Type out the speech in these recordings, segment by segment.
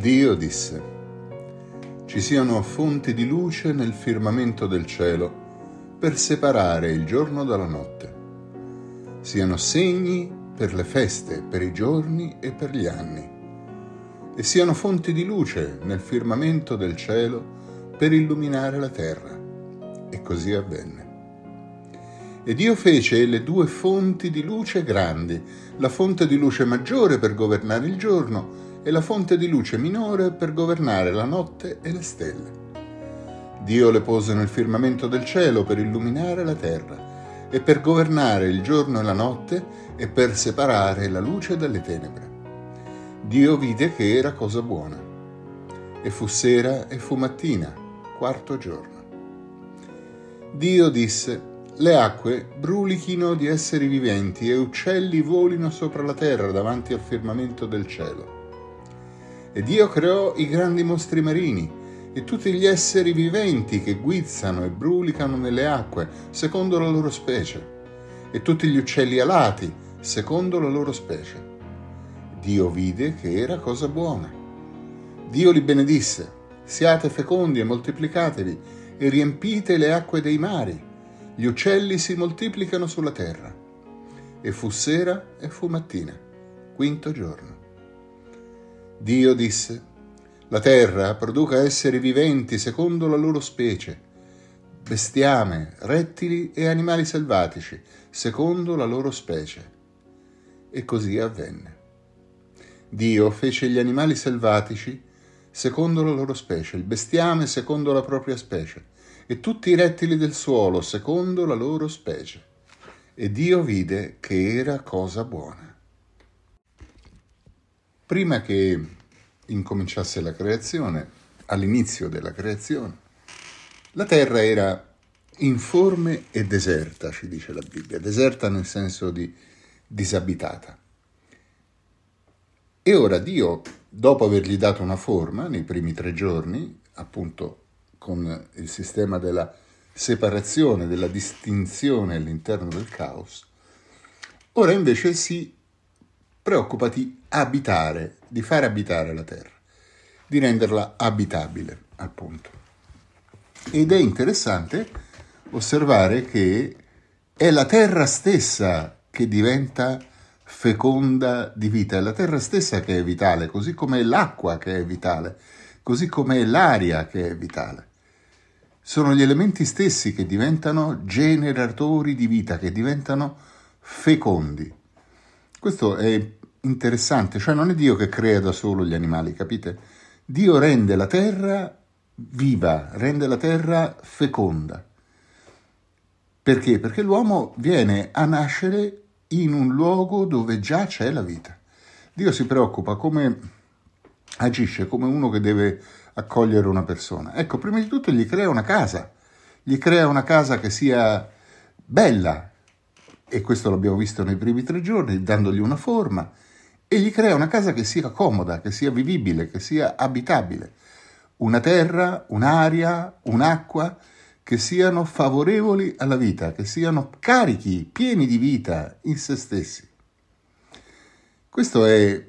Dio disse, ci siano fonti di luce nel firmamento del cielo per separare il giorno dalla notte, siano segni per le feste, per i giorni e per gli anni, e siano fonti di luce nel firmamento del cielo per illuminare la terra. E così avvenne. E Dio fece le due fonti di luce grandi, la fonte di luce maggiore per governare il giorno e la fonte di luce minore per governare la notte e le stelle. Dio le pose nel firmamento del cielo per illuminare la terra e per governare il giorno e la notte e per separare la luce dalle tenebre. Dio vide che era cosa buona. E fu sera e fu mattina, quarto giorno. Dio disse, le acque brulichino di esseri viventi e uccelli volino sopra la terra davanti al firmamento del cielo. E Dio creò i grandi mostri marini e tutti gli esseri viventi che guizzano e brulicano nelle acque, secondo la loro specie, e tutti gli uccelli alati, secondo la loro specie. Dio vide che era cosa buona. Dio li benedisse, siate fecondi e moltiplicatevi, e riempite le acque dei mari. Gli uccelli si moltiplicano sulla terra. E fu sera e fu mattina, quinto giorno. Dio disse, la terra produca esseri viventi secondo la loro specie, bestiame, rettili e animali selvatici, secondo la loro specie. E così avvenne. Dio fece gli animali selvatici secondo la loro specie, il bestiame secondo la propria specie, e tutti i rettili del suolo secondo la loro specie. E Dio vide che era cosa buona. Prima che incominciasse la creazione, all'inizio della creazione, la terra era informe e deserta, ci dice la Bibbia, deserta nel senso di disabitata. E ora Dio, dopo avergli dato una forma nei primi tre giorni, appunto con il sistema della separazione, della distinzione all'interno del caos, ora invece si preoccupa di abitare, di fare abitare la terra, di renderla abitabile, appunto. Ed è interessante osservare che è la terra stessa che diventa feconda di vita, è la terra stessa che è vitale, così come è l'acqua che è vitale, così come è l'aria che è vitale. Sono gli elementi stessi che diventano generatori di vita, che diventano fecondi. Questo è interessante, cioè non è Dio che crea da solo gli animali, capite? Dio rende la terra viva, rende la terra feconda. Perché? Perché l'uomo viene a nascere in un luogo dove già c'è la vita. Dio si preoccupa come agisce come uno che deve accogliere una persona. Ecco, prima di tutto gli crea una casa, gli crea una casa che sia bella, e questo l'abbiamo visto nei primi tre giorni, dandogli una forma, e gli crea una casa che sia comoda, che sia vivibile, che sia abitabile, una terra, un'aria, un'acqua che siano favorevoli alla vita, che siano carichi, pieni di vita in se stessi. Questo è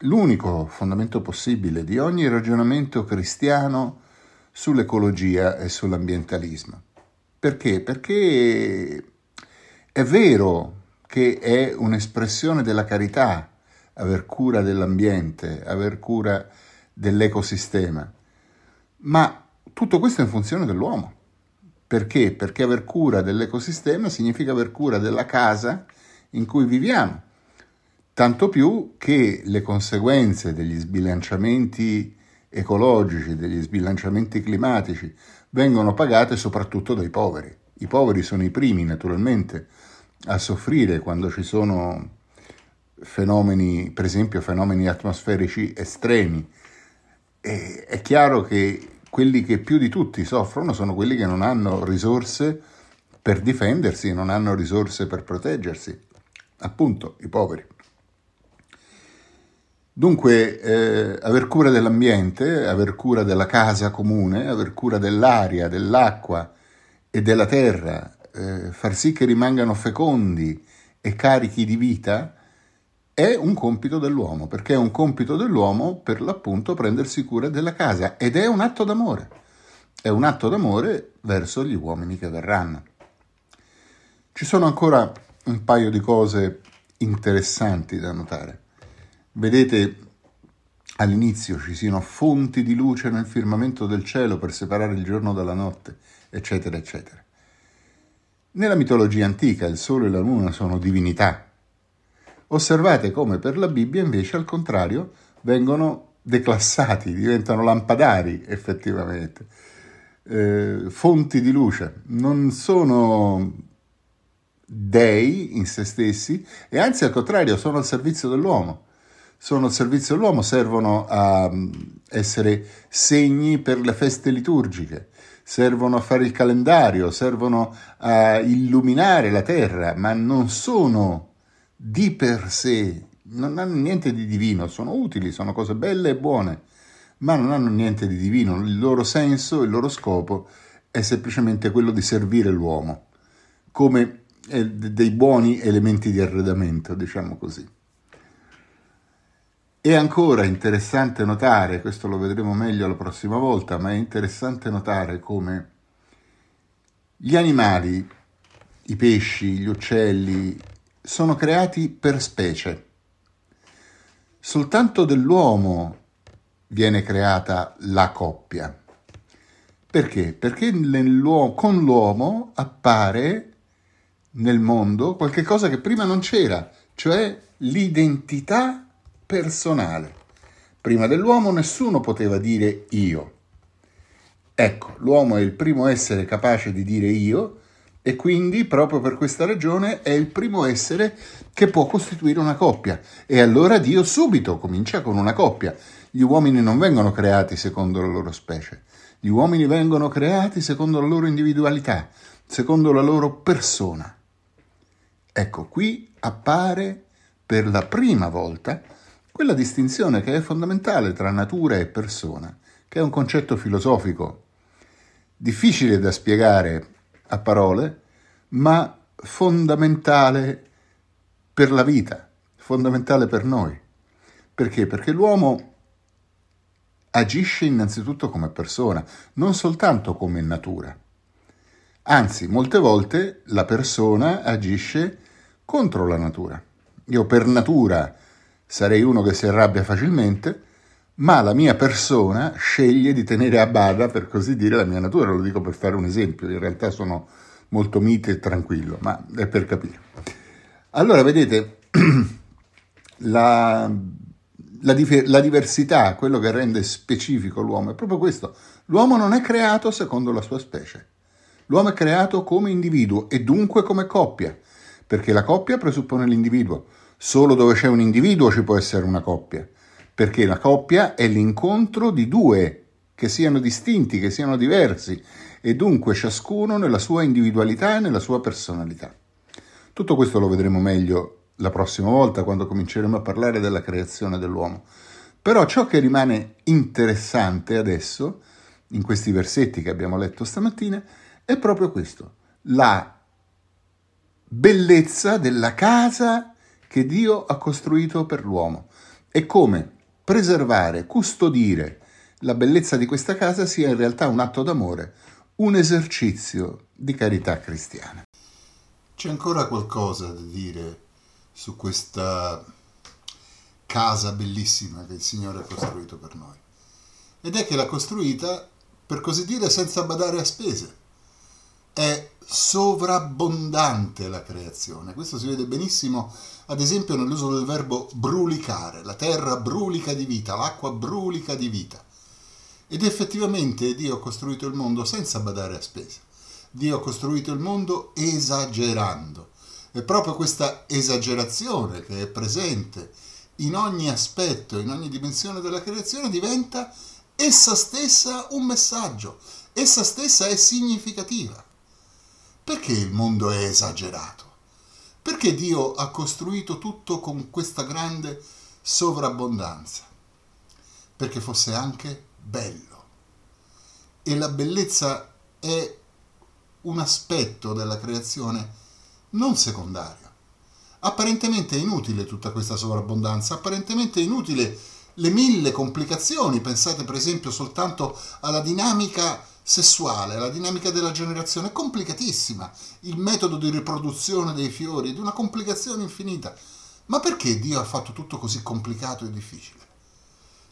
l'unico fondamento possibile di ogni ragionamento cristiano sull'ecologia e sull'ambientalismo. Perché? Perché è vero che è un'espressione della carità aver cura dell'ambiente, aver cura dell'ecosistema, ma tutto questo è in funzione dell'uomo. Perché? Perché aver cura dell'ecosistema significa aver cura della casa in cui viviamo, tanto più che le conseguenze degli sbilanciamenti ecologici, degli sbilanciamenti climatici, vengono pagate soprattutto dai poveri. I poveri sono i primi, naturalmente, a soffrire quando ci sono fenomeni, per esempio fenomeni atmosferici estremi. E è chiaro che quelli che più di tutti soffrono sono quelli che non hanno risorse per difendersi, non hanno risorse per proteggersi, appunto i poveri. Dunque, eh, aver cura dell'ambiente, aver cura della casa comune, aver cura dell'aria, dell'acqua e della terra, eh, far sì che rimangano fecondi e carichi di vita, è un compito dell'uomo, perché è un compito dell'uomo per l'appunto prendersi cura della casa ed è un atto d'amore. È un atto d'amore verso gli uomini che verranno. Ci sono ancora un paio di cose interessanti da notare. Vedete, all'inizio ci siano fonti di luce nel firmamento del cielo per separare il giorno dalla notte, eccetera, eccetera. Nella mitologia antica il sole e la luna sono divinità, Osservate come per la Bibbia invece al contrario vengono declassati, diventano lampadari effettivamente, eh, fonti di luce, non sono dei in se stessi e anzi al contrario sono al servizio dell'uomo. Sono al servizio dell'uomo, servono a mm, essere segni per le feste liturgiche, servono a fare il calendario, servono a illuminare la terra, ma non sono di per sé non hanno niente di divino, sono utili, sono cose belle e buone, ma non hanno niente di divino, il loro senso, il loro scopo è semplicemente quello di servire l'uomo, come dei buoni elementi di arredamento, diciamo così. È ancora interessante notare, questo lo vedremo meglio la prossima volta, ma è interessante notare come gli animali, i pesci, gli uccelli, sono creati per specie. Soltanto dell'uomo viene creata la coppia. Perché? Perché con l'uomo appare nel mondo qualcosa che prima non c'era, cioè l'identità personale. Prima dell'uomo nessuno poteva dire io. Ecco, l'uomo è il primo essere capace di dire io e quindi proprio per questa ragione è il primo essere che può costituire una coppia. E allora Dio subito comincia con una coppia. Gli uomini non vengono creati secondo la loro specie, gli uomini vengono creati secondo la loro individualità, secondo la loro persona. Ecco, qui appare per la prima volta quella distinzione che è fondamentale tra natura e persona, che è un concetto filosofico difficile da spiegare a parole, ma fondamentale per la vita, fondamentale per noi. Perché? Perché l'uomo agisce innanzitutto come persona, non soltanto come natura. Anzi, molte volte la persona agisce contro la natura. Io per natura sarei uno che si arrabbia facilmente, ma la mia persona sceglie di tenere a bada, per così dire, la mia natura. Lo dico per fare un esempio, in realtà sono molto mite e tranquillo, ma è per capire. Allora, vedete, la, la, la diversità, quello che rende specifico l'uomo, è proprio questo. L'uomo non è creato secondo la sua specie. L'uomo è creato come individuo e dunque come coppia, perché la coppia presuppone l'individuo. Solo dove c'è un individuo ci può essere una coppia perché la coppia è l'incontro di due che siano distinti, che siano diversi e dunque ciascuno nella sua individualità e nella sua personalità. Tutto questo lo vedremo meglio la prossima volta quando cominceremo a parlare della creazione dell'uomo. Però ciò che rimane interessante adesso, in questi versetti che abbiamo letto stamattina, è proprio questo, la bellezza della casa che Dio ha costruito per l'uomo e come preservare, custodire la bellezza di questa casa sia in realtà un atto d'amore, un esercizio di carità cristiana. C'è ancora qualcosa da dire su questa casa bellissima che il Signore ha costruito per noi. Ed è che l'ha costruita, per così dire, senza badare a spese. È sovrabbondante la creazione. Questo si vede benissimo ad esempio nell'uso del verbo brulicare, la terra brulica di vita, l'acqua brulica di vita. Ed effettivamente Dio ha costruito il mondo senza badare a spesa. Dio ha costruito il mondo esagerando. È proprio questa esagerazione che è presente in ogni aspetto, in ogni dimensione della creazione, diventa essa stessa un messaggio, essa stessa è significativa. Perché il mondo è esagerato? Perché Dio ha costruito tutto con questa grande sovrabbondanza? Perché fosse anche bello. E la bellezza è un aspetto della creazione non secondario. Apparentemente è inutile tutta questa sovrabbondanza, apparentemente è inutile le mille complicazioni, pensate per esempio soltanto alla dinamica sessuale, alla dinamica della generazione, è complicatissima, il metodo di riproduzione dei fiori, è di una complicazione infinita. Ma perché Dio ha fatto tutto così complicato e difficile?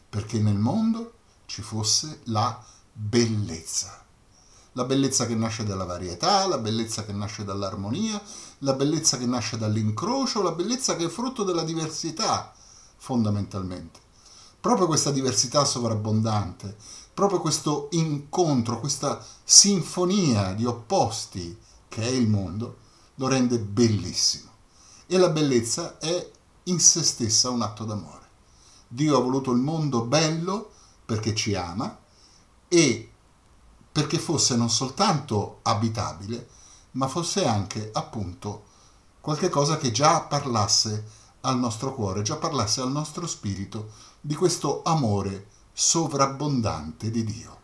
Perché nel mondo ci fosse la bellezza. La bellezza che nasce dalla varietà, la bellezza che nasce dall'armonia, la bellezza che nasce dall'incrocio, la bellezza che è frutto della diversità, fondamentalmente. Proprio questa diversità sovrabbondante, proprio questo incontro, questa sinfonia di opposti che è il mondo, lo rende bellissimo. E la bellezza è in se stessa un atto d'amore. Dio ha voluto il mondo bello perché ci ama e perché fosse non soltanto abitabile, ma fosse anche appunto qualche cosa che già parlasse al nostro cuore, già parlasse al nostro spirito di questo amore sovrabbondante di Dio.